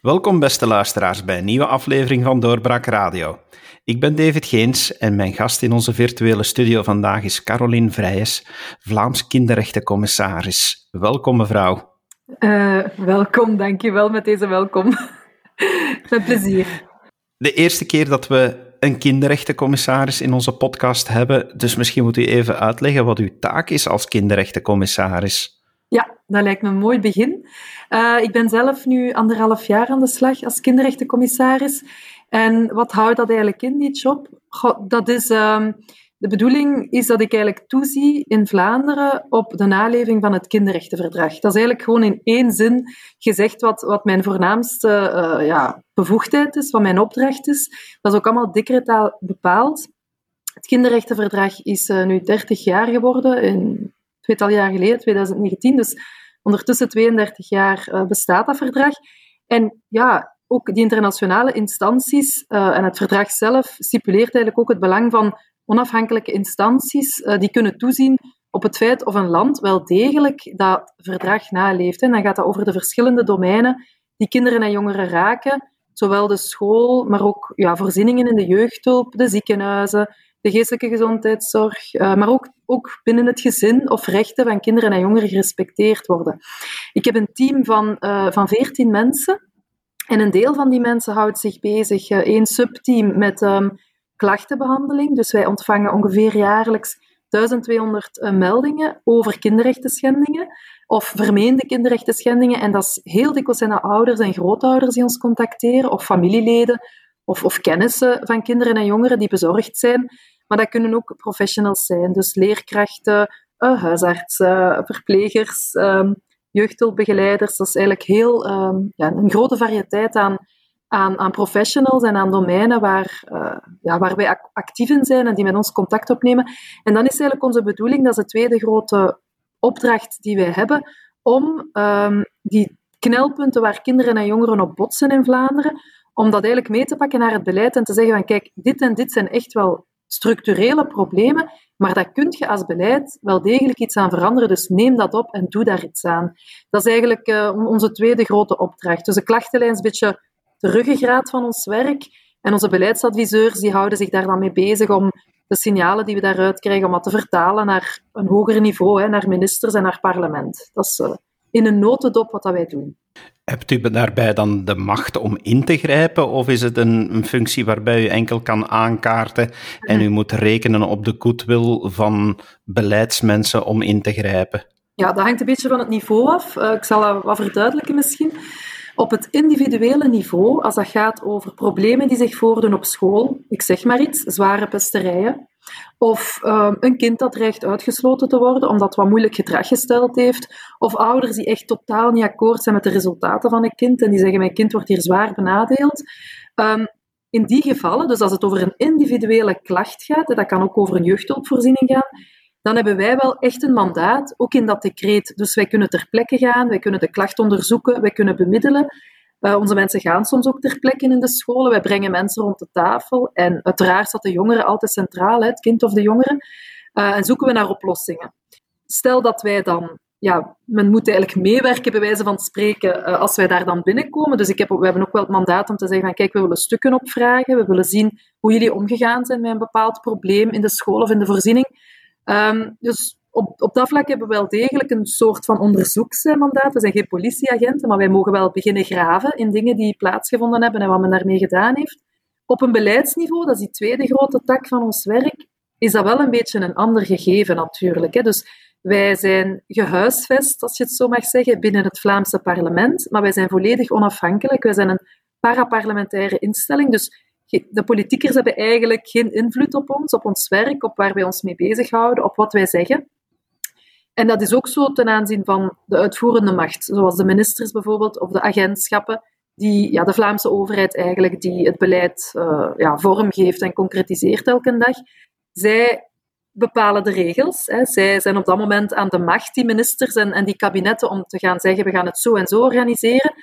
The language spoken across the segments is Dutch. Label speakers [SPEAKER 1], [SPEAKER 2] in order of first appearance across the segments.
[SPEAKER 1] Welkom beste luisteraars bij een nieuwe aflevering van Doorbraak Radio. Ik ben David Geens en mijn gast in onze virtuele studio vandaag is Caroline Vrijes, Vlaams kinderrechtencommissaris. Welkom mevrouw.
[SPEAKER 2] Uh, welkom, dankjewel met deze welkom. met plezier.
[SPEAKER 1] De eerste keer dat we een kinderrechtencommissaris in onze podcast hebben, dus misschien moet u even uitleggen wat uw taak is als kinderrechtencommissaris.
[SPEAKER 2] Ja, dat lijkt me een mooi begin. Uh, ik ben zelf nu anderhalf jaar aan de slag als kinderrechtencommissaris. En wat houdt dat eigenlijk in, die job? Dat is, um, de bedoeling is dat ik eigenlijk toezie in Vlaanderen op de naleving van het kinderrechtenverdrag. Dat is eigenlijk gewoon in één zin gezegd wat, wat mijn voornaamste uh, ja, bevoegdheid is, wat mijn opdracht is. Dat is ook allemaal decretaal bepaald. Het kinderrechtenverdrag is uh, nu 30 jaar geworden, tweetal jaar geleden, 2019. Dus ondertussen 32 jaar uh, bestaat dat verdrag. En ja, ook die internationale instanties uh, en het verdrag zelf stipuleert eigenlijk ook het belang van onafhankelijke instanties uh, die kunnen toezien op het feit of een land wel degelijk dat verdrag naleeft. En dan gaat dat over de verschillende domeinen die kinderen en jongeren raken, zowel de school, maar ook ja, voorzieningen in de jeugdhulp, de ziekenhuizen, de geestelijke gezondheidszorg, uh, maar ook, ook binnen het gezin of rechten van kinderen en jongeren gerespecteerd worden. Ik heb een team van, uh, van 14 mensen en een deel van die mensen houdt zich bezig, uh, één subteam met um, klachtenbehandeling. Dus wij ontvangen ongeveer jaarlijks 1200 meldingen over kinderrechtenschendingen of vermeende kinderrechtenschendingen. En dat is heel dikwijls zijn dat ouders en grootouders die ons contacteren of familieleden of, of kennissen van kinderen en jongeren die bezorgd zijn. Maar dat kunnen ook professionals zijn, dus leerkrachten, uh, huisartsen, verplegers, um, jeugdhulpbegeleiders. Dat is eigenlijk heel, um, ja, een grote variëteit aan, aan, aan professionals en aan domeinen waar, uh, ja, waar wij actief in zijn en die met ons contact opnemen. En dan is eigenlijk onze bedoeling, dat is de tweede grote opdracht die wij hebben, om um, die knelpunten waar kinderen en jongeren op botsen in Vlaanderen, om dat eigenlijk mee te pakken naar het beleid en te zeggen van kijk, dit en dit zijn echt wel structurele problemen, maar daar kun je als beleid wel degelijk iets aan veranderen. Dus neem dat op en doe daar iets aan. Dat is eigenlijk uh, onze tweede grote opdracht. Dus de klachtenlijn is een beetje de ruggengraat van ons werk. En onze beleidsadviseurs die houden zich daar dan mee bezig om de signalen die we daaruit krijgen, om dat te vertalen naar een hoger niveau, naar ministers en naar parlement. Dat is uh, in een notendop wat dat wij doen.
[SPEAKER 1] Hebt u daarbij dan de macht om in te grijpen, of is het een, functie waarbij u enkel kan aankaarten en u moet rekenen op de goodwill van beleidsmensen om in te grijpen?
[SPEAKER 2] Ja, dat hangt een beetje van het niveau af. Uh, ik zal dat wat verduidelijken misschien. Op het individuele niveau, als dat gaat over problemen die zich voordoen op school, ik zeg maar iets, zware pesterijen, of um, een kind dat dreigt uitgesloten te worden omdat wat moeilijk gedrag gesteld heeft. Of ouders die echt totaal niet akkoord zijn met de resultaten van een kind en die zeggen: Mijn kind wordt hier zwaar benadeeld. Um, in die gevallen, dus als het over een individuele klacht gaat, dat kan ook over een jeugdhulpvoorziening gaan, dan hebben wij wel echt een mandaat, ook in dat decreet. Dus wij kunnen ter plekke gaan, wij kunnen de klacht onderzoeken, wij kunnen bemiddelen. Uh, onze mensen gaan soms ook ter plekke in de scholen. Wij brengen mensen rond de tafel. En uiteraard staat de jongere altijd centraal, het kind of de jongere. Uh, en zoeken we naar oplossingen. Stel dat wij dan, ja, men moet eigenlijk meewerken, bij wijze van spreken, uh, als wij daar dan binnenkomen. Dus ik heb, we hebben ook wel het mandaat om te zeggen van, kijk, we willen stukken opvragen. We willen zien hoe jullie omgegaan zijn met een bepaald probleem in de school of in de voorziening. Um, dus op, op dat vlak hebben we wel degelijk een soort van onderzoeksmandaat. We zijn geen politieagenten, maar wij mogen wel beginnen graven in dingen die plaatsgevonden hebben en wat men daarmee gedaan heeft. Op een beleidsniveau, dat is die tweede grote tak van ons werk, is dat wel een beetje een ander gegeven natuurlijk. Hè. Dus wij zijn gehuisvest, als je het zo mag zeggen, binnen het Vlaamse parlement, maar wij zijn volledig onafhankelijk. Wij zijn een paraparlementaire instelling, dus de politiekers hebben eigenlijk geen invloed op ons, op ons werk, op waar wij ons mee bezighouden, op wat wij zeggen. En dat is ook zo ten aanzien van de uitvoerende macht, zoals de ministers bijvoorbeeld, of de agentschappen, die ja, de Vlaamse overheid eigenlijk, die het beleid uh, ja, vormgeeft en concretiseert elke dag. Zij bepalen de regels. Hè. Zij zijn op dat moment aan de macht, die ministers en, en die kabinetten, om te gaan zeggen, we gaan het zo en zo organiseren.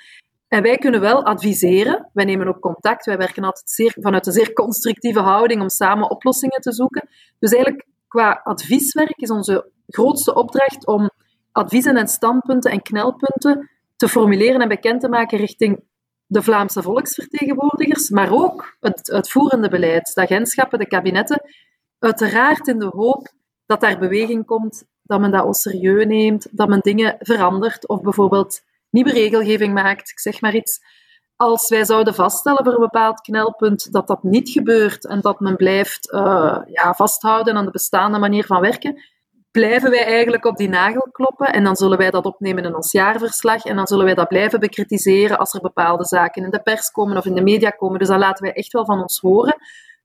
[SPEAKER 2] En wij kunnen wel adviseren. Wij nemen ook contact. Wij werken altijd zeer, vanuit een zeer constructieve houding om samen oplossingen te zoeken. Dus eigenlijk qua advieswerk is onze grootste opdracht om adviezen en standpunten en knelpunten te formuleren en bekend te maken richting de Vlaamse volksvertegenwoordigers, maar ook het uitvoerende beleid, de agentschappen, de kabinetten, uiteraard in de hoop dat daar beweging komt, dat men dat au serieus neemt, dat men dingen verandert of bijvoorbeeld nieuwe regelgeving maakt, ik zeg maar iets. Als wij zouden vaststellen voor een bepaald knelpunt dat dat niet gebeurt en dat men blijft uh, ja, vasthouden aan de bestaande manier van werken, blijven wij eigenlijk op die nagel kloppen en dan zullen wij dat opnemen in ons jaarverslag en dan zullen wij dat blijven bekritiseren als er bepaalde zaken in de pers komen of in de media komen. Dus dan laten wij echt wel van ons horen.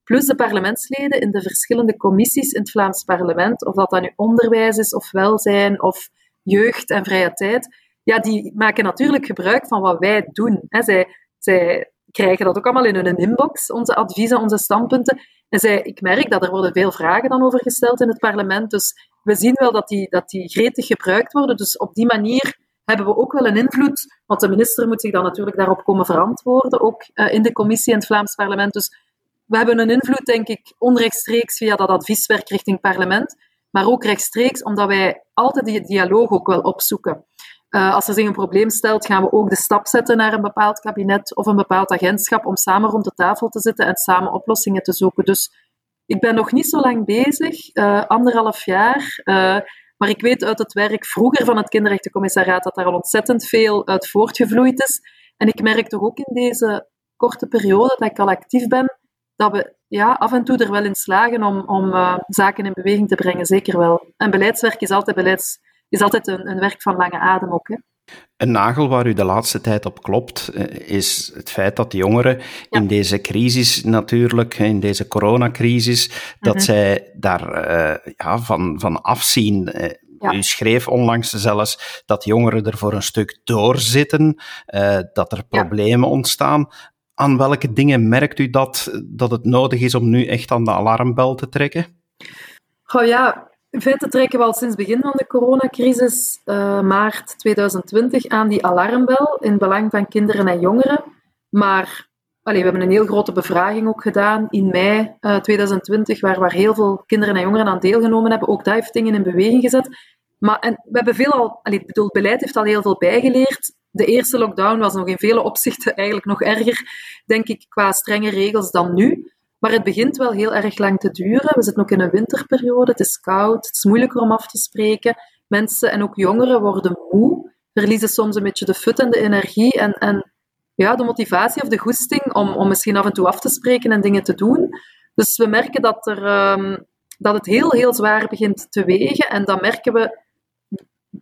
[SPEAKER 2] Plus de parlementsleden in de verschillende commissies in het Vlaams parlement, of dat dan nu onderwijs is, of welzijn, of jeugd en vrije tijd, ja, die maken natuurlijk gebruik van wat wij doen. Zij, zij krijgen dat ook allemaal in hun inbox, onze adviezen, onze standpunten. En zij, ik merk dat er worden veel vragen dan over gesteld in het parlement. Dus we zien wel dat die, dat die gretig gebruikt worden. Dus op die manier hebben we ook wel een invloed. Want de minister moet zich dan natuurlijk daarop komen verantwoorden, ook uh, in de commissie in het Vlaams parlement. Dus we hebben een invloed, denk ik, onrechtstreeks via dat advieswerk richting parlement. Maar ook rechtstreeks, omdat wij altijd die dialoog ook wel opzoeken. Uh, als er zich een probleem stelt, gaan we ook de stap zetten naar een bepaald kabinet of een bepaald agentschap om samen rond de tafel te zitten en samen oplossingen te zoeken. Dus ik ben nog niet zo lang bezig, uh, anderhalf jaar. Uh, maar ik weet uit het werk vroeger van het kinderrechtencommissariaat dat daar al ontzettend veel uit voortgevloeid is. En ik merk toch ook in deze korte periode dat ik al actief ben, dat we ja, af en toe er wel in slagen om, om zaken in beweging te brengen, zeker wel. En beleidswerk is altijd, beleids, is altijd een, een werk van lange adem ook. Hè.
[SPEAKER 1] Een nagel waar u de laatste tijd op klopt, eh, is het feit dat de jongeren in deze crisis natuurlijk, in deze coronacrisis, dat mhm. zij daar uh, ja, van, van afzien. Ja. U schreef onlangs zelfs dat jongeren er voor een stuk doorzitten, uh, dat er problemen ja. ontstaan. Aan welke dingen merkt u dat, dat het nodig is om nu echt aan de alarmbel te trekken?
[SPEAKER 2] Oh ja, in feite trekken we al sinds begin van de coronacrisis, uh, maart 2020, aan die alarmbel in belang van kinderen en jongeren. Maar we hebben een heel grote bevraging ook gedaan in mei uh, eh, 2020, waar, waar heel veel kinderen en jongeren aan deelgenomen hebben. Ook dat heeft dingen in beweging gezet. Maar en we hebben veel al, allee, bedoel, het beleid heeft al heel veel bijgeleerd. De eerste lockdown was nog in vele opzichten eigenlijk nog erger, denk ik, qua strenge regels dan nu. Maar het begint wel heel erg lang te duren. We zitten ook in een winterperiode, het is koud, het is moeilijker om af te spreken. Mensen en ook jongeren worden moe, verliezen soms een beetje de fut en de energie en, en ja, de motivatie of de goesting om, om misschien af en toe af te spreken en dingen te doen. Dus we merken dat, er, um, dat het heel, heel zwaar begint te wegen. En dat merken we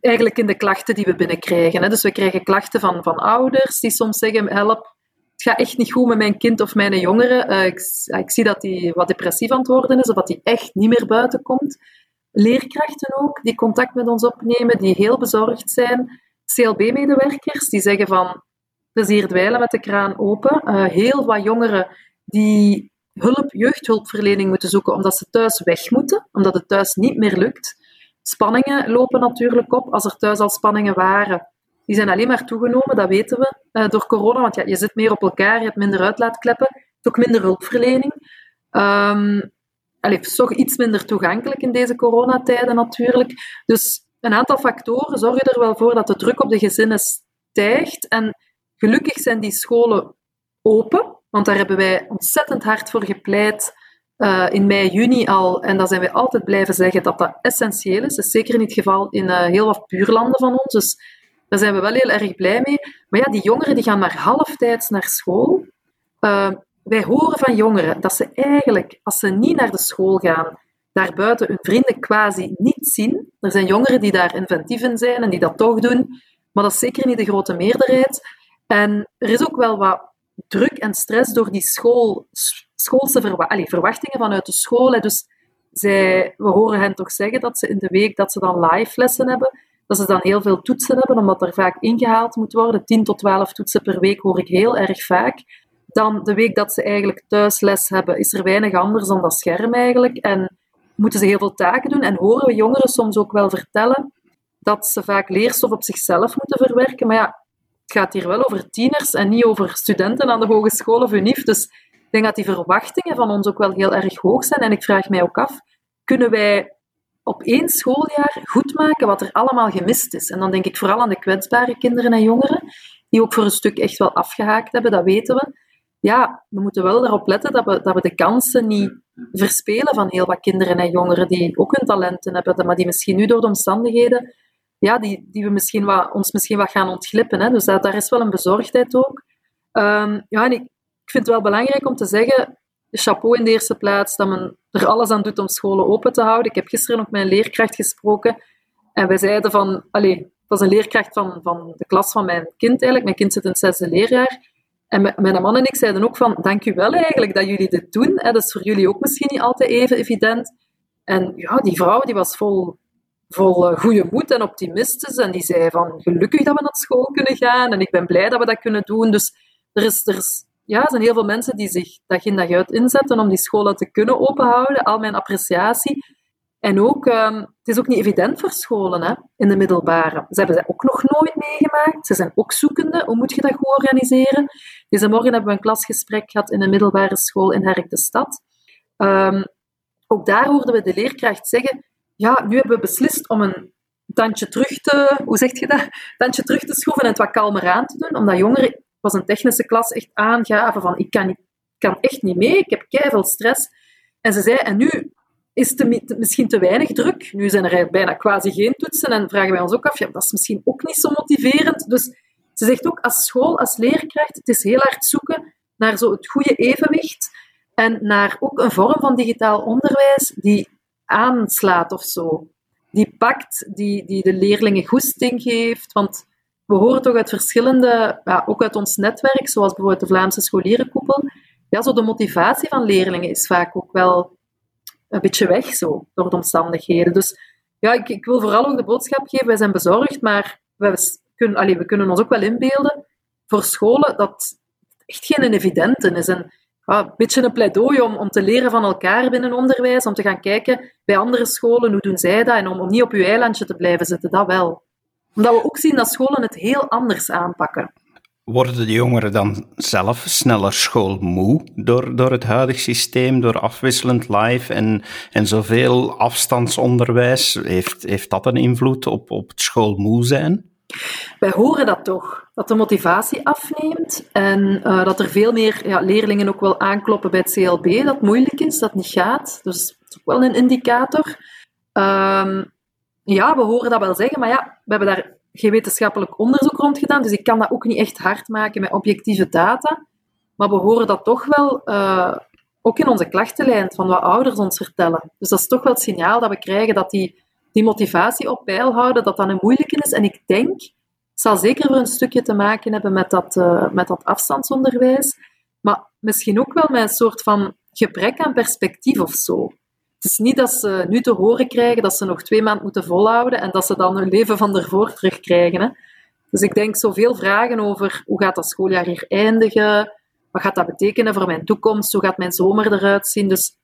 [SPEAKER 2] eigenlijk in de klachten die we binnenkrijgen. Hè. Dus we krijgen klachten van, van ouders die soms zeggen: help, het gaat echt niet goed met mijn kind of mijn jongere. Uh, ik, zie dat hij wat depressief aan het worden is, of dat hij echt niet meer buiten komt. Leerkrachten ook, die contact met ons opnemen, die heel bezorgd zijn. CLB-medewerkers, die zeggen van, plezier dweilen met de kraan open. Uh, heel wat jongeren die hulp, jeugdhulpverlening moeten zoeken omdat ze thuis weg moeten, omdat het thuis niet meer lukt. Spanningen lopen natuurlijk op. Als er thuis al spanningen waren, die zijn alleen maar toegenomen, dat weten we, uh, door corona. Want ja, je zit meer op elkaar, je hebt minder uitlaatkleppen, je ook minder hulpverlening. Um, allee, is toch iets minder toegankelijk in deze coronatijden natuurlijk. Dus een aantal factoren zorgen er wel voor dat de druk op de gezinnen stijgt. En gelukkig zijn die scholen open, want daar hebben wij ontzettend hard voor gepleit uh, in mei, juni al. En dat zijn wij altijd blijven zeggen dat dat essentieel is. Dat is zeker niet het geval in uh, heel wat buurlanden van ons. Dus daar zijn we wel heel erg blij mee. Maar ja, die jongeren die gaan maar halftijds naar school. Uh, wij horen van jongeren dat ze eigenlijk, als ze niet naar de school gaan, daarbuiten hun vrienden quasi niet zien. Er zijn jongeren die daar inventief in zijn en die dat toch doen, maar dat is zeker niet de grote meerderheid. En er is ook wel wat druk en stress door die school, schoolse verwachtingen vanuit de school. Dus zij, we horen hen toch zeggen dat ze in de week dat ze dan live lessen hebben, dat ze dan heel veel toetsen hebben, omdat er vaak ingehaald moet worden. 10 tot 12 toetsen per week hoor ik heel erg vaak. Dan de week dat ze eigenlijk thuisles hebben, is er weinig anders dan dat scherm eigenlijk. En moeten ze heel veel taken doen. En horen we jongeren soms ook wel vertellen dat ze vaak leerstof op zichzelf moeten verwerken. Maar ja, het gaat hier wel over tieners en niet over studenten aan de hogeschool of UNIF. Dus ik denk dat die verwachtingen van ons ook wel heel erg hoog zijn. En ik vraag mij ook af, kunnen wij op één schooljaar goed maken wat er allemaal gemist is. En dan denk ik vooral aan de kwetsbare kinderen en jongeren, die ook voor een stuk echt wel afgehaakt hebben, dat weten we. Ja, we moeten wel erop letten dat we, dat we de kansen niet verspelen van heel wat kinderen en jongeren die ook hun talenten hebben, maar die misschien nu door de omstandigheden, ja, die, die we misschien wat, ons misschien wat gaan ontglippen. Hè. Dus dat, daar is wel een bezorgdheid ook. Ehm, ja, en ik, ik vind het wel belangrijk om te zeggen, chapeau in de eerste plaats, dat men er alles aan doet om scholen open te houden. Ik heb gisteren ook met een leerkracht gesproken en wij zeiden van, allee, dat was een leerkracht van, van de klas van mijn kind eigenlijk. Mijn kind zit in het zesde leerjaar. En mijn man en ik zeiden ook van, dank u wel eigenlijk dat jullie dit doen. Dat is voor jullie ook misschien niet altijd even evident. En ja, die vrouw die was vol, vol eh, goede moed en optimistisch. En die zei van, gelukkig dat we naar school kunnen gaan. En ik ben blij dat we dat kunnen doen. Dus er, is, er, is, ja, er zijn heel veel mensen die zich dag in dag uit inzetten om die scholen te kunnen openhouden. Al mijn appreciatie. En ook, um, het is ook niet evident voor scholen hè, in de middelbare. Ze hebben dat ook nog nooit meegemaakt. Ze zijn ook zoekende. Hoe moet je dat goed organiseren? Deze morgen hebben we een klasgesprek gehad in een middelbare school in Herk de Stad. Um, ook daar hoorden we de leerkracht zeggen: Ja, nu hebben we beslist om een tandje terug te, hoe zeg je dat? Tandje terug te schroeven en het wat kalmer aan te doen, omdat jongeren, was een technische klas, echt aangaven van: Ik kan, niet, kan echt niet mee, ik heb keihard stress. En ze zei: En nu is het misschien te weinig druk. Nu zijn er bijna quasi geen toetsen en vragen wij ons ook af, ja, dat is misschien ook niet zo motiverend. Dus ze zegt ook als school, als leerkracht, het is heel hard zoeken naar zo het goede evenwicht en naar ook een vorm van digitaal onderwijs die aanslaat of zo. Die pakt, die, die de leerlingen goesting geeft. Want we horen toch uit verschillende, ja, ook uit ons netwerk, zoals bijvoorbeeld de Vlaamse scholierenkoepel, ja, zo de motivatie van leerlingen is vaak ook wel een beetje weg zo, door de omstandigheden. Dus ja, ik, ik wil vooral ook de boodschap geven, wij zijn bezorgd, maar we kunnen, allee, we kunnen ons ook wel inbeelden voor scholen dat echt geen evidente is. En een beetje een pleidooi om, om te leren van elkaar binnen onderwijs, om te gaan kijken bij andere scholen, hoe doen zij dat, en om, om niet op uw eilandje te blijven zitten, dat wel. Omdat we ook zien dat scholen het heel anders aanpakken.
[SPEAKER 1] Worden de jongeren dan zelf sneller schoolmoe door, door het huidige systeem, door afwisselend live en, en zoveel afstandsonderwijs? Heeft, heeft dat een invloed op, op het schoolmoe zijn?
[SPEAKER 2] Wij horen dat toch, dat de motivatie afneemt en uh, dat er veel meer ja, leerlingen ook wel aankloppen bij het CLB, dat moeilijk is, dat niet gaat. Dus dat is ook wel een indicator. Um, ja, we horen dat wel zeggen, maar ja, we hebben daar geen wetenschappelijk onderzoek rond gedaan, dus ik kan dat ook niet echt hard maken met objectieve data. Maar we horen dat toch wel, uh, ook in onze klachtenlijn, van wat ouders ons vertellen. Dus dat is toch wel het signaal dat we krijgen dat die, die motivatie op peil houden, dat dat een moeilijke is. En ik denk, het zal zeker voor een stukje te maken hebben met dat, uh, met dat afstandsonderwijs, maar misschien ook wel met een soort van gebrek aan perspectief of zo. Het is niet dat ze nu te horen krijgen dat ze nog twee maanden moeten volhouden en dat ze dan hun leven van ervoor terugkrijgen. Hè. Dus ik denk zoveel vragen over hoe gaat dat schooljaar hier eindigen, wat gaat dat betekenen voor mijn toekomst, hoe gaat mijn zomer eruit zien. Dus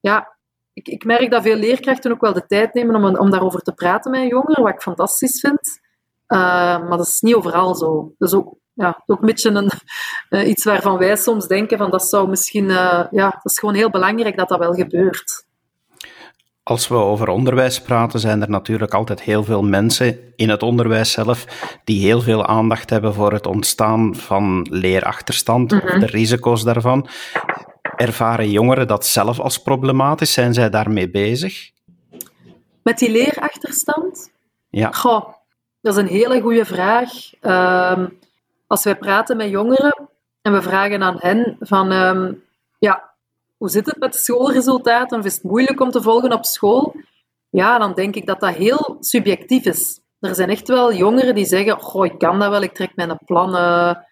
[SPEAKER 2] ja, ik, ik merk dat veel leerkrachten ook wel de tijd nemen om, om daarover te praten met jongeren, wat ik fantastisch vind. Uh, maar dat is niet overal zo. Dus ook, ja, ook een beetje een, uh, iets waarvan wij soms denken van dat zou misschien, uh, ja, dat is gewoon heel belangrijk dat dat wel gebeurt.
[SPEAKER 1] Als we over onderwijs praten, zijn er natuurlijk altijd heel veel mensen in het onderwijs zelf die heel veel aandacht hebben voor het ontstaan van leerachterstand of mhm. de risico's daarvan. Ervaren jongeren dat zelf als problematisch? Zijn zij daarmee bezig?
[SPEAKER 2] Met die leerachterstand?
[SPEAKER 1] Ja.
[SPEAKER 2] Goh, dat is een hele goede vraag. Um, als wij praten met jongeren en we vragen aan hen van, um, ja, hoe zit het met schoolresultaten? Of is het moeilijk om te volgen op school? Ja, dan denk ik dat dat heel subjectief is. Er zijn echt wel jongeren die zeggen, goh, ik kan dat wel, ik trek mijn plannen.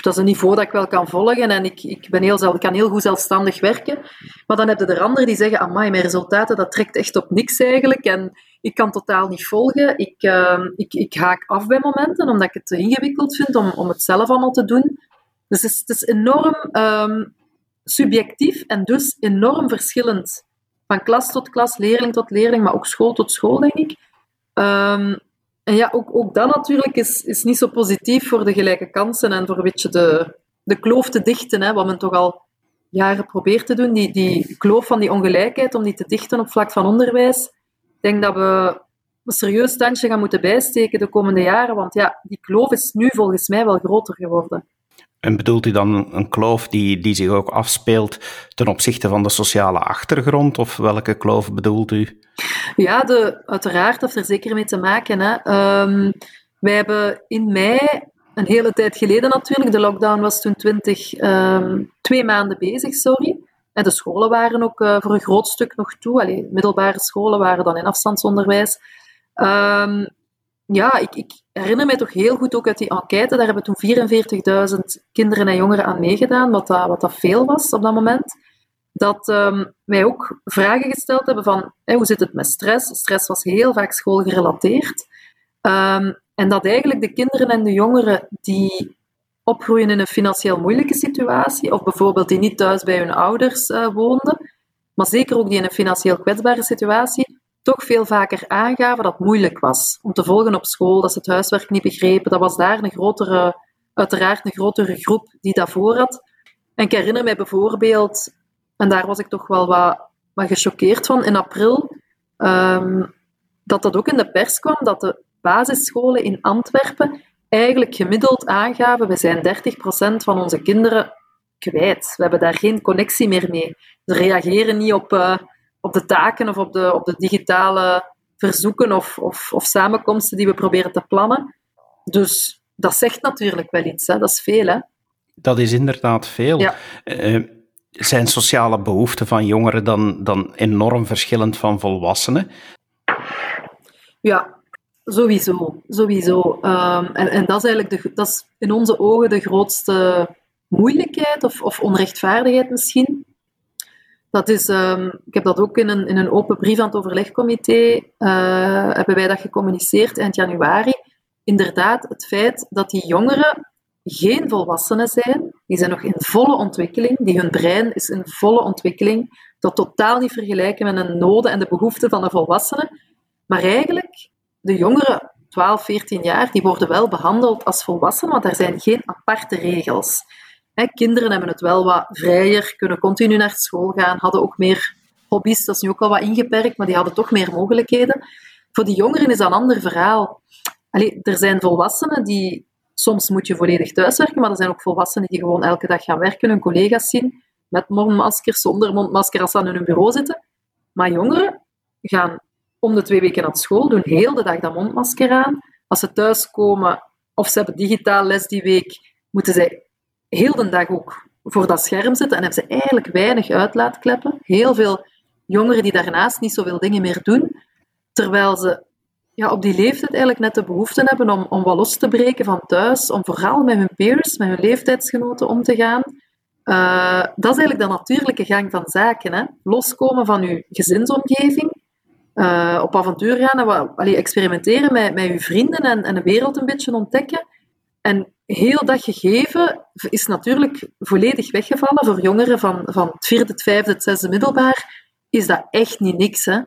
[SPEAKER 2] Dat is een niveau dat ik wel kan volgen en ik, ik, ben heel, ik kan heel goed zelfstandig werken. Maar dan heb je er anderen die zeggen, amai, mijn resultaten, dat trekt echt op niks eigenlijk. En ik kan totaal niet volgen. Ik, uh, ik, ik haak af bij momenten, omdat ik het te ingewikkeld vind om, om het zelf allemaal te doen. Dus het is, het is enorm um, subjectief en dus enorm verschillend. Van klas tot klas, leerling tot leerling, maar ook school tot school, denk ik. Um, en ja, ook, ook dat natuurlijk is, is niet zo positief voor de gelijke kansen en voor een beetje de, de kloof te dichten, hè, wat men toch al jaren probeert te doen. Die, die kloof van die ongelijkheid, om die te dichten op vlak van onderwijs. denk dat we een serieus standje gaan moeten bijsteken de komende jaren, want ja, die kloof is nu volgens mij wel groter geworden.
[SPEAKER 1] En bedoelt u dan een kloof die, die zich ook afspeelt ten opzichte van de sociale achtergrond, of welke kloof bedoelt u?
[SPEAKER 2] Ja, de, uiteraard heeft er zeker mee te maken. Hè. Um, wij hebben in mei, een hele tijd geleden natuurlijk, de lockdown was toen 20, um, ehm, twee maanden bezig, sorry. En de scholen waren ook uh, voor een groot stuk nog toe. Allee, middelbare scholen waren dan in afstandsonderwijs. Um, ja, ik, ik, herinner mij toch heel goed ook uit die enquête. Daar hebben toen 44.000 kinderen en jongeren aan meegedaan, wat dat, wat dat veel was op dat moment. Dat um, wij ook vragen gesteld hebben van hoe zit het met stress? Stress was heel vaak schoolgerelateerd. Um, en dat eigenlijk de kinderen en de jongeren die opgroeien in een financieel moeilijke situatie, of bijvoorbeeld die niet thuis bij hun ouders uh, woonden, maar zeker ook die in een financieel kwetsbare situatie, toch veel vaker aangaven dat het moeilijk was om te volgen op school, dat ze het huiswerk niet begrepen. Dat was daar een grotere, uiteraard een grotere groep die dat voor had. En ik herinner mij bijvoorbeeld, en daar was ik toch wel wat, wat gechoqueerd van, in april, um, dat dat ook in de pers kwam, dat de basisscholen in Antwerpen eigenlijk gemiddeld aangaven, we zijn 30% van onze kinderen kwijt. We hebben daar geen connectie meer mee. Ze reageren niet op, uh, op de taken of op de, op de digitale verzoeken of, of, of samenkomsten die we proberen te plannen. Dus dat zegt natuurlijk wel iets. Hè? Dat is veel. Hè?
[SPEAKER 1] Dat is inderdaad veel. Ja. Uh, zijn sociale behoeften van jongeren dan, dan enorm verschillend van volwassenen?
[SPEAKER 2] Ja, sowieso. sowieso. Um, en, en dat is eigenlijk de, dat is in onze ogen de grootste moeilijkheid of, of onrechtvaardigheid misschien. Dat is, um, ik heb dat ook in een, in een open brief aan het overlegcomité, uh, hebben wij dat gecommuniceerd eind januari. Inderdaad, het feit dat die jongeren geen volwassenen zijn, die zijn nog in volle ontwikkeling, die hun brein is in volle ontwikkeling, dat totaal niet vergelijken met de noden en de behoeften van een volwassene. Maar eigenlijk, de jongeren, 12, 14 jaar, die worden wel behandeld als volwassenen, want er zijn geen aparte regels kinderen hebben het wel wat vrijer, kunnen continu naar school gaan, hadden ook meer hobby's, dat is nu ook al wat ingeperkt, maar die hadden toch meer mogelijkheden. Voor die jongeren is dat een ander verhaal. Allee, er zijn volwassenen die, soms moet je volledig thuiswerken, maar er zijn ook volwassenen die gewoon elke dag gaan werken, hun collega's zien, met mondmasker, zonder mondmasker als ze aan hun bureau zitten. Maar jongeren gaan om de twee weken naar school, doen heel de dag dat mondmasker aan. Als ze thuiskomen of ze hebben digitaal les die week, moeten zij heel de dag ook voor dat scherm zitten en hebben ze eigenlijk weinig uitlaatkleppen. Heel veel jongeren die daarnaast niet zoveel dingen meer doen, terwijl ze ja, op die leeftijd eigenlijk net de behoefte hebben om, om wat los te breken van thuis, om vooral met hun peers, met hun leeftijdsgenoten om te gaan. Uh, dat is eigenlijk de natuurlijke gang van zaken. Hè? Loskomen van je gezinsomgeving, uh, op avontuur gaan en wat, experimenteren met, met je vrienden en, en de wereld een beetje ontdekken. En heel dat gegeven is natuurlijk volledig weggevallen. Voor jongeren van, van het vierde, het vijfde, het zesde middelbaar is dat echt niet niks. Hè?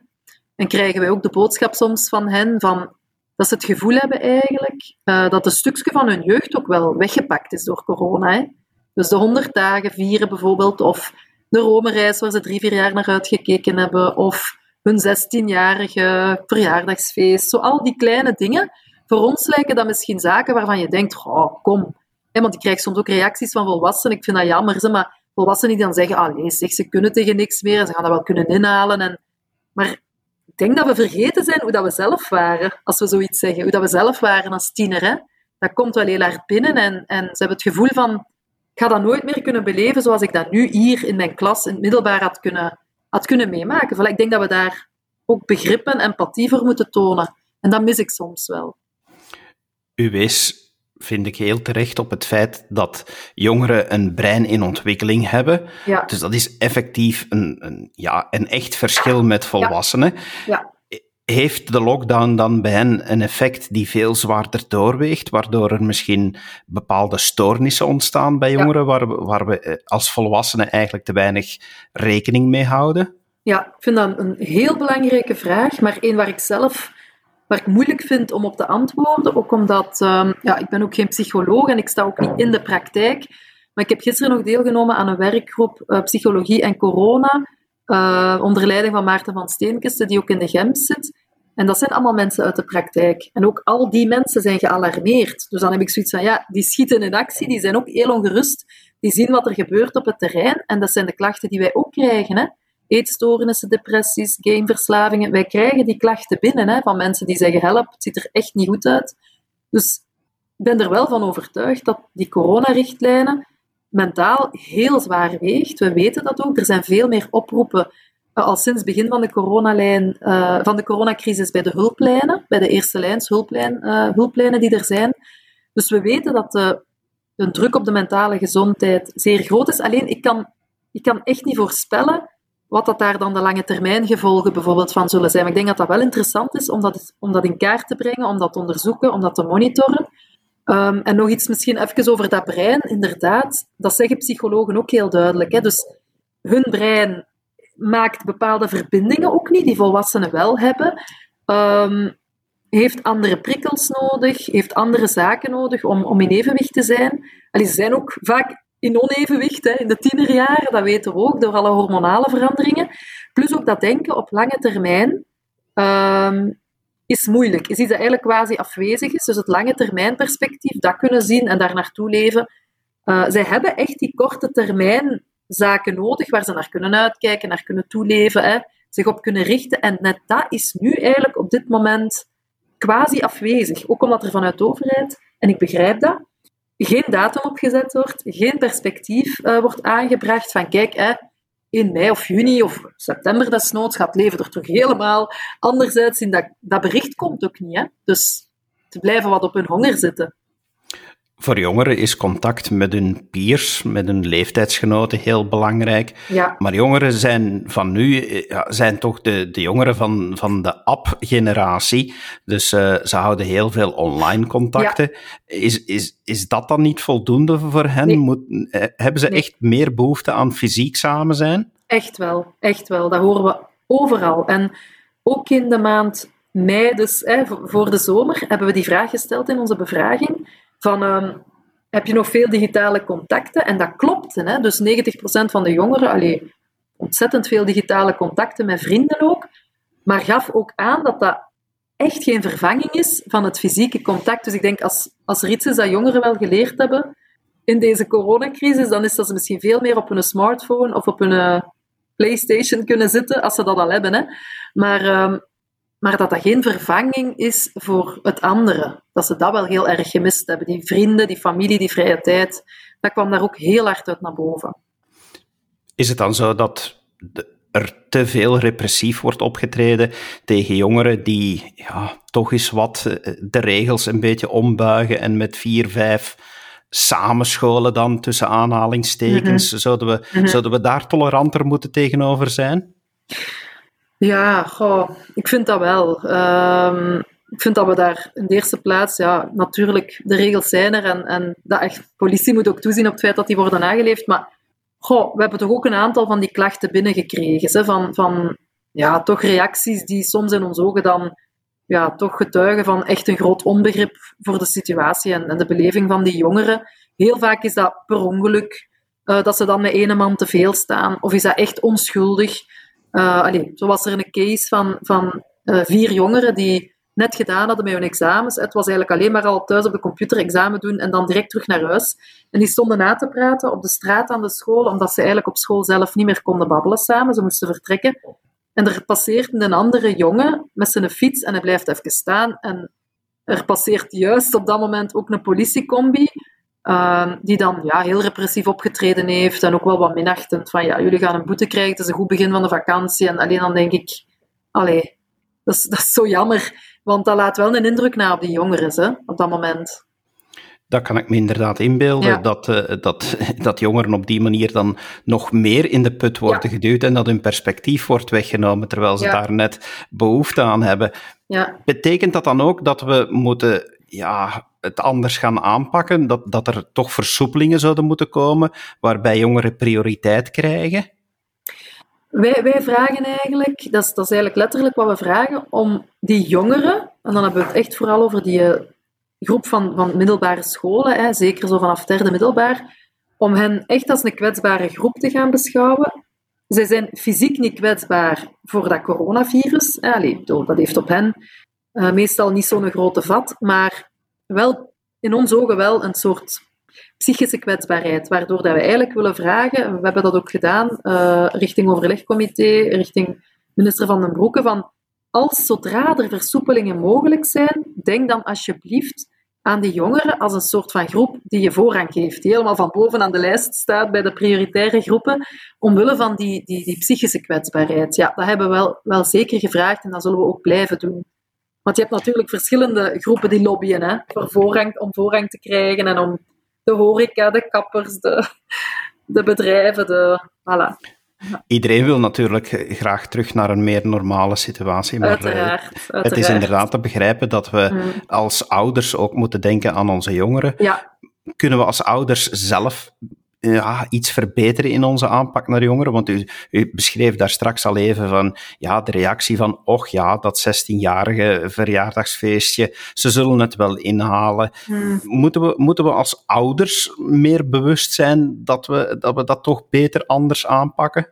[SPEAKER 2] En krijgen wij ook de boodschap soms van hen van, dat ze het gevoel hebben eigenlijk uh, dat een stukje van hun jeugd ook wel weggepakt is door corona. Hè? Dus de honderd dagen vieren bijvoorbeeld, of de Rome-reis waar ze drie, vier jaar naar uitgekeken hebben, of hun zestienjarige verjaardagsfeest. Zo al die kleine dingen voor ons lijken dat misschien zaken waarvan je denkt, oh, kom. want ik krijg soms ook reacties van volwassenen. Ik vind dat jammer, maar volwassenen die dan zeggen, nee, zeg, ze kunnen tegen niks meer ze gaan dat wel kunnen inhalen. En... Maar ik denk dat we vergeten zijn hoe dat we zelf waren, als we zoiets zeggen. Hoe dat we zelf waren als tiener. Hè? Dat komt wel heel hard binnen en, en ze hebben het gevoel van, ik ga dat nooit meer kunnen beleven zoals ik dat nu hier in mijn klas, in het middelbaar, had kunnen, had kunnen meemaken. ik denk dat we daar ook begrip en empathie voor moeten tonen. En dat mis ik soms wel.
[SPEAKER 1] U wees, vind ik heel terecht, op het feit dat jongeren een brein in ontwikkeling hebben. Ja. Dus dat is effectief een, een, ja, een echt verschil met volwassenen. Ja. Heeft de lockdown dan bij hen een effect die veel zwaarder doorweegt, waardoor er misschien bepaalde stoornissen ontstaan bij jongeren, waar, we, waar we eh, als volwassenen eigenlijk te weinig rekening mee houden?
[SPEAKER 2] Ja, ik vind dat een heel belangrijke vraag, maar één waar ik zelf waar ik moeilijk vind om op te antwoorden. Ook omdat um, ja, ik ben ook geen psycholoog en ik sta ook niet in de praktijk. Maar ik heb gisteren nog deelgenomen aan een werkgroep uh, Psychologie en Corona. Uh, onder leiding van Maarten van Steenkisten, die ook in de GEMS zit. En dat zijn allemaal mensen uit de praktijk. En ook al die mensen zijn gealarmeerd. Dus dan heb ik zoiets van, ja, die schieten in actie, die zijn ook heel ongerust. Die zien wat er gebeurt op het terrein. En dat zijn de klachten die wij ook krijgen. Hè? Eetstoornissen, depressies, gameverslavingen. Wij krijgen die klachten binnen hè, van mensen die zeggen, help, het ziet er echt niet goed uit. Dus ik ben er wel van overtuigd dat die coronarichtlijnen mentaal heel zwaar weegt. We weten dat ook. Er zijn veel meer oproepen uh, al sinds het begin van de, uh, van de coronacrisis bij de hulplijnen, bij de eerste lijns hulplijn, uh, hulplijnen die er zijn. Dus we weten dat de, de druk op de mentale gezondheid zeer groot is. Alleen, ik kan, ik kan echt niet voorspellen wat dat daar dan de lange termijn gevolgen bijvoorbeeld van zullen zijn. Ik denk dat dat wel interessant is om dat, om dat in kaart te brengen, om dat te onderzoeken, om dat te monitoren. Um, en nog iets misschien even over dat brein. Inderdaad, dat zeggen psychologen ook heel duidelijk. Hè? Dus hun brein maakt bepaalde verbindingen ook niet, die volwassenen wel hebben. Um, heeft andere prikkels nodig, heeft andere zaken nodig om, om in evenwicht te zijn. Ze zijn ook vaak in onevenwicht hè, in de tienerjaren, dat weten we ook, door alle hormonale veranderingen. Plus ook dat denken op lange termijn um, is moeilijk. Is iets dat eigenlijk quasi afwezig is. Dus het lange termijn perspectief, dat kunnen zien en daar naartoe leven. Uh, zij hebben echt die korte termijn zaken nodig waar ze naar kunnen uitkijken, naar kunnen toeleven, hè, zich op kunnen richten. En net dat is nu eigenlijk op dit moment quasi afwezig. Ook omdat er vanuit de overheid, en ik begrijp dat, geen datum opgezet wordt, geen perspectief uh, wordt aangebracht van kijk, hè, in mei of juni of september desnoods gaat leven er toch helemaal anders uitzien. Dat, dat bericht komt ook niet. Hè? Dus te blijven wat op hun honger zitten.
[SPEAKER 1] Voor jongeren is contact met hun peers, met hun leeftijdsgenoten heel belangrijk. Ja. Maar jongeren zijn van nu, ja, zijn toch de, de jongeren van, van de app-generatie. Dus uh, ze houden heel veel online contacten. Ja. Is, is, is dat dan niet voldoende voor hen? Nee. Moet, eh, hebben ze nee. echt meer behoefte aan fysiek samen zijn?
[SPEAKER 2] Echt wel, echt wel. Dat horen we overal. En ook in de maand mei, dus hè, voor de zomer, hebben we die vraag gesteld in onze bevraging van um, heb je nog veel digitale contacten? En dat klopt. Hè? Dus 90% van de jongeren, allee, ontzettend veel digitale contacten met vrienden ook, maar gaf ook aan dat dat echt geen vervanging is van het fysieke contact. Dus ik denk, als, als er iets is dat jongeren wel geleerd hebben in deze coronacrisis, dan is dat ze misschien veel meer op hun smartphone of op hun uh, PlayStation kunnen zitten, als ze dat al hebben. Hè. Maar um, maar dat dat geen vervanging is voor het andere. Dat ze dat wel heel erg gemist hebben. Die vrienden, die familie, die vrije tijd, dat kwam daar ook heel hard uit naar boven.
[SPEAKER 1] Is het dan zo dat er te veel repressief wordt opgetreden tegen jongeren die ja, toch eens wat eh, de regels een beetje ombuigen en met vier, vijf samenscholen dan tussen aanhalingstekens? Mm -hmm. zouden, we, mm -hmm. zouden we daar toleranter moeten tegenover zijn?
[SPEAKER 2] Ja, goh, ik vind dat wel. Um, ik vind dat we daar in de eerste plaats, ja, natuurlijk, de regels zijn er en, en dat echt, politie moet ook toezien op het feit dat die worden nageleefd. Maar goh, we hebben toch ook een aantal van die klachten binnengekregen. Hè, van, van ja, toch reacties die soms in ons ogen dan ja, toch getuigen van echt een groot onbegrip voor de situatie en, en de beleving van die jongeren. Heel vaak is dat per ongeluk, uh, dat ze dan met ene man te veel staan. Of is dat echt onschuldig? Allee, zo was er een case van, van uh, vier jongeren die net gedaan hadden met hun examens. Het was eigenlijk alleen maar al thuis op de computer examen doen en dan direct terug naar huis. En die stonden na te praten op de straat aan de school, omdat ze eigenlijk op school zelf niet meer konden babbelen samen. Ze moesten vertrekken. En er passeert een andere jongen met zijn fiets en hij blijft even staan. En er passeert juist op dat moment ook een politiecombi. Uh, die dan ja, heel repressief opgetreden heeft en ook wel wat minachtend van ja, jullie gaan een boete krijgen, het is een goed begin van de vakantie. En alleen dan denk ik, allee, dat is, dat is zo jammer, want dat laat wel een indruk na op die jongeren hè, op dat moment.
[SPEAKER 1] Dat kan ik me inderdaad inbeelden, ja. dat, uh, dat, dat jongeren op die manier dan nog meer in de put worden ja. geduwd en dat hun perspectief wordt weggenomen, terwijl ze ja. daar net behoefte aan hebben. Betekent dat dan ook dat we moeten ja, het anders gaan aanpakken? Dat, dat er toch versoepelingen zouden moeten komen waarbij jongeren prioriteit krijgen?
[SPEAKER 2] Wij, wij vragen eigenlijk, dat is, dat is eigenlijk letterlijk wat we vragen, om die jongeren, en dan hebben we het echt vooral over die uh, groep van, van middelbare scholen, hè, zeker zo vanaf derde middelbaar, om hen echt als een kwetsbare groep te gaan beschouwen. Zij zijn fysiek niet kwetsbaar, voor dat coronavirus. Allee, dat heeft op hen uh, meestal niet zo'n grote vat, maar wel in ons ogen wel een soort psychische kwetsbaarheid, waardoor dat we eigenlijk willen vragen, we hebben dat ook gedaan, uh, richting overlegcomité, richting minister Van den Broeke, van als zodra er versoepelingen mogelijk zijn, denk dan alsjeblieft aan die jongeren als een soort van groep die je voorrang geeft, die helemaal van boven aan de lijst staat bij de prioritaire groepen, omwille van die, die, die psychische kwetsbaarheid. Ja, dat hebben we wel, wel zeker gevraagd en dat zullen we ook blijven doen. Want je hebt natuurlijk verschillende groepen die lobbyen hè, voor voorrang, om voorrang te krijgen en om de horeca, de kappers, de, de bedrijven, de, voilà.
[SPEAKER 1] Iedereen wil natuurlijk graag terug naar een meer normale situatie. Maar
[SPEAKER 2] uiteraard,
[SPEAKER 1] eh, het is inderdaad te begrijpen dat we mm. als ouders ook moeten denken aan onze jongeren.
[SPEAKER 2] Ja.
[SPEAKER 1] Kunnen we als ouders zelf ja, iets verbeteren in onze aanpak naar jongeren? Want u, u beschreef daar straks al even van ja, de reactie van, och ja, dat 16-jarige verjaardagsfeestje, ze zullen het wel inhalen. Hmm. Moeten, we, moeten we als ouders meer bewust zijn dat we, dat we dat toch beter anders aanpakken?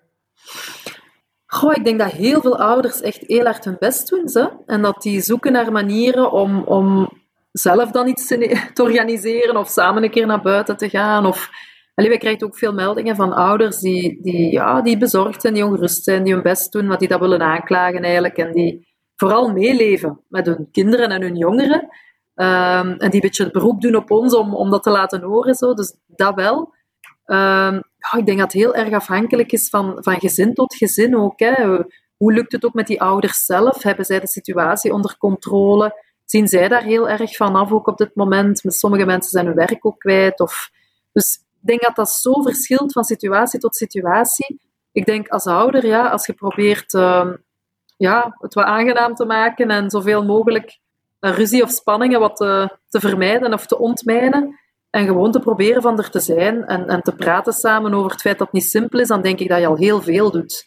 [SPEAKER 2] Goh, ik denk dat heel veel ouders echt heel hard hun best doen. Ze. En dat die zoeken naar manieren om, om zelf dan iets te, te organiseren of samen een keer naar buiten te gaan. Of Allee, wij krijgen ook veel meldingen van ouders die, die, ja, die bezorgd zijn, die ongerust zijn, die hun best doen, wat die dat willen aanklagen eigenlijk. En die vooral meeleven met hun kinderen en hun jongeren. Um, en die een beetje het beroep doen op ons om, om dat te laten horen. Zo. Dus dat wel. Um, ja, ik denk dat het heel erg afhankelijk is van, van gezin tot gezin ook. Hè. Hoe lukt het ook met die ouders zelf? Hebben zij de situatie onder controle? Zien zij daar heel erg van af ook op dit moment? Sommige mensen zijn hun werk ook kwijt. Of... Dus denk dat dat zo verschilt van situatie tot situatie. Ik denk als ouder, ja, als je probeert uh, ja, het wat aangenaam te maken en zoveel mogelijk ruzie of spanningen wat te, te, vermijden of te ontmijnen. En gewoon te proberen van er te zijn en, en te praten samen over het feit dat het niet simpel is, dan denk ik dat je al heel veel doet.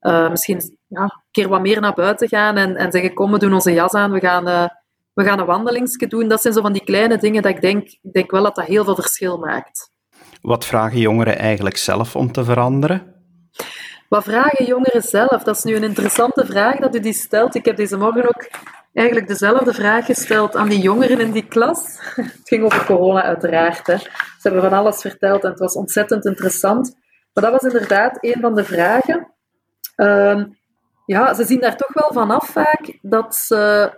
[SPEAKER 2] Uh, misschien ja, een keer wat meer naar buiten gaan en, en zeggen: Kom, we doen onze jas aan, we gaan, uh, we gaan een wandelingsje doen. Dat zijn zo van die kleine dingen dat ik denk, ik denk wel dat dat heel veel verschil maakt.
[SPEAKER 1] Wat vragen jongeren eigenlijk zelf om te veranderen?
[SPEAKER 2] Wat vragen jongeren zelf? Dat is nu een interessante vraag dat u die stelt. Ik heb deze morgen ook eigenlijk dezelfde vraag gesteld aan die jongeren in die klas. Het ging over corona, uiteraard. Hè. Ze hebben van alles verteld en het was ontzettend interessant. Maar dat was inderdaad een van de vragen. Ehm, ja, ze zien daar toch wel vanaf vaak dat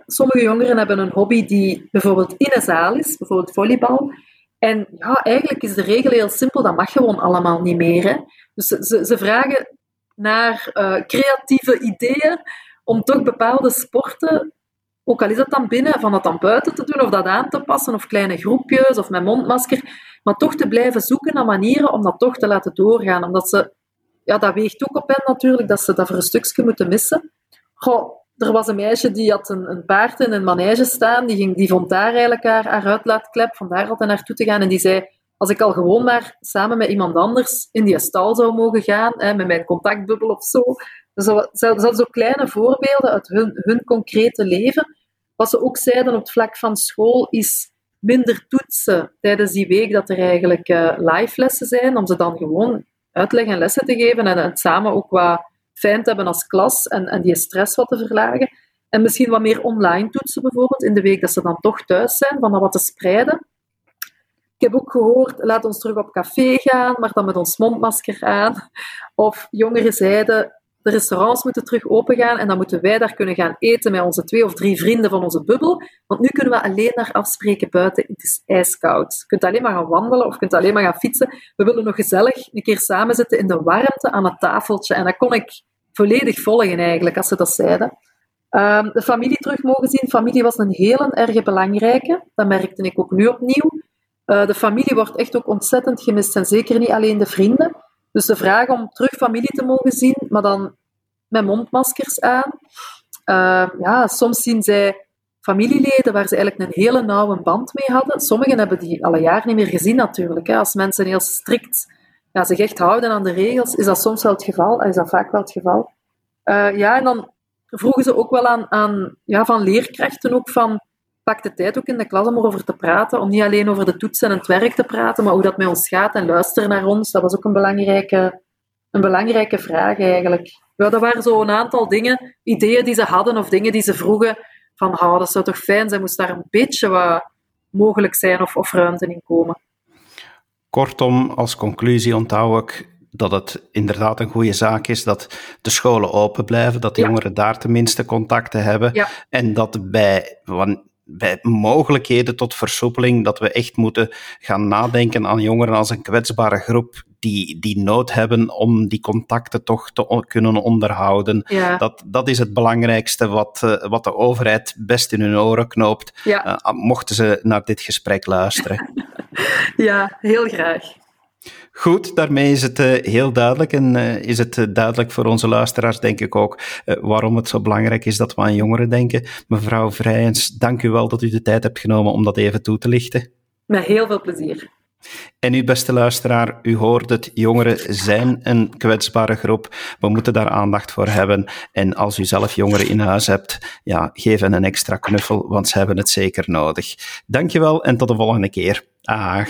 [SPEAKER 2] sommige jongeren hebben een hobby die bijvoorbeeld in een zaal is, bijvoorbeeld volleybal. En ja, eigenlijk is de regel heel simpel, dat mag gewoon allemaal niet meer. Hè? Dus ze, ze vragen naar uh, creatieve ideeën om toch bepaalde sporten, ook al is dat dan binnen, van dat dan buiten te doen of dat aan te passen, of kleine groepjes of met mondmasker, maar toch te blijven zoeken naar manieren om dat toch te laten doorgaan. Omdat ze, ja, dat weegt ook op hen natuurlijk, dat ze dat voor een stukje moeten missen. Goh, er was een meisje die had een, een, paard in een manege staan. Die, ging, die vond daar eigenlijk haar, haar uitlaatklep. Vandaar hij naartoe te gaan. En die zei, als ik al gewoon maar samen met iemand anders in die stal zou mogen gaan, hè, met mijn contactbubbel of zo. Zo, zo, zo kleine voorbeelden uit hun, hun concrete leven. Wat ze ook zeiden op het vlak van school is minder toetsen tijdens die week dat er eigenlijk uh, live lessen zijn, om ze dan gewoon uitleg en lessen te geven en het samen ook wat fijn te hebben als klas en, en die stress wat te verlagen. En misschien wat meer online toetsen bijvoorbeeld, in de week dat ze dan toch thuis zijn, van dat wat te spreiden. Ik heb ook gehoord, laat ons terug op café gaan, maar dan met ons mondmasker aan. Of jongeren zeiden, de restaurants moeten terug opengaan en dan moeten wij daar kunnen gaan eten met onze twee of drie vrienden van onze bubbel. Want nu kunnen we alleen naar afspreken buiten. Het is ijskoud. Je kunt alleen maar gaan wandelen of je kunt alleen maar gaan fietsen. We willen nog gezellig een keer samen zitten in de warmte aan het tafeltje. En dat kon ik volledig volgen eigenlijk, als ze dat zeiden. Um, de familie terug mogen zien. Familie was een heel erg belangrijke. Dat merkte ik ook nu opnieuw. Uh, de familie wordt echt ook ontzettend gemist. En zeker niet alleen de vrienden. Dus de vraag om terug familie te mogen zien, maar dan met mondmaskers aan. Uh, ja, soms zien zij familieleden waar ze eigenlijk een hele nauwe band mee hadden. Sommigen hebben die al een jaar niet meer gezien natuurlijk. Hè. Als mensen heel strikt zich echt houden aan de regels, is dat soms wel het geval. Is dat vaak wel het geval. Uh, ja, en dan vroegen ze ook wel aan, aan ja, van leerkrachten ook van pak de tijd ook in de klas om erover te praten, om niet alleen over de toetsen en het werk te praten, maar hoe dat met ons gaat en luisteren naar ons. Dat was ook een belangrijke, een belangrijke vraag eigenlijk. Ja, dat waren zo een aantal dingen, ideeën die ze hadden of dingen die ze vroegen van oh, dat zou toch fijn zijn, moest daar een beetje wat mogelijk zijn of, of ruimte in komen.
[SPEAKER 1] Kortom, als conclusie onthoud ik dat het inderdaad een goede zaak is dat de scholen open blijven, dat de jongeren daar tenminste contacten hebben en dat bij, bij mogelijkheden tot versoepeling, dat we echt moeten gaan nadenken aan jongeren als een kwetsbare groep die, die nood hebben om die contacten toch te kunnen onderhouden. Dat, dat is het belangrijkste wat, uh, wat de overheid best in hun oren knoopt, ja. uh, mochten ze naar dit gesprek luisteren.
[SPEAKER 2] ja, heel graag.
[SPEAKER 1] Goed, daarmee is het uh, heel duidelijk en uh, is het uh, duidelijk voor onze luisteraars, denk ik ook, waarom het zo belangrijk is dat we aan jongeren denken. Mevrouw Vrijens, dank u wel dat u de tijd hebt genomen om dat even toe te lichten.
[SPEAKER 2] Met heel veel plezier.
[SPEAKER 1] En u, beste luisteraar, u hoort het, jongeren zijn een kwetsbare groep. We moeten daar aandacht voor hebben. En als u zelf jongeren in huis hebt, ja, geef hen een extra knuffel, want ze hebben het zeker nodig. Dankjewel en tot de volgende keer. Dag.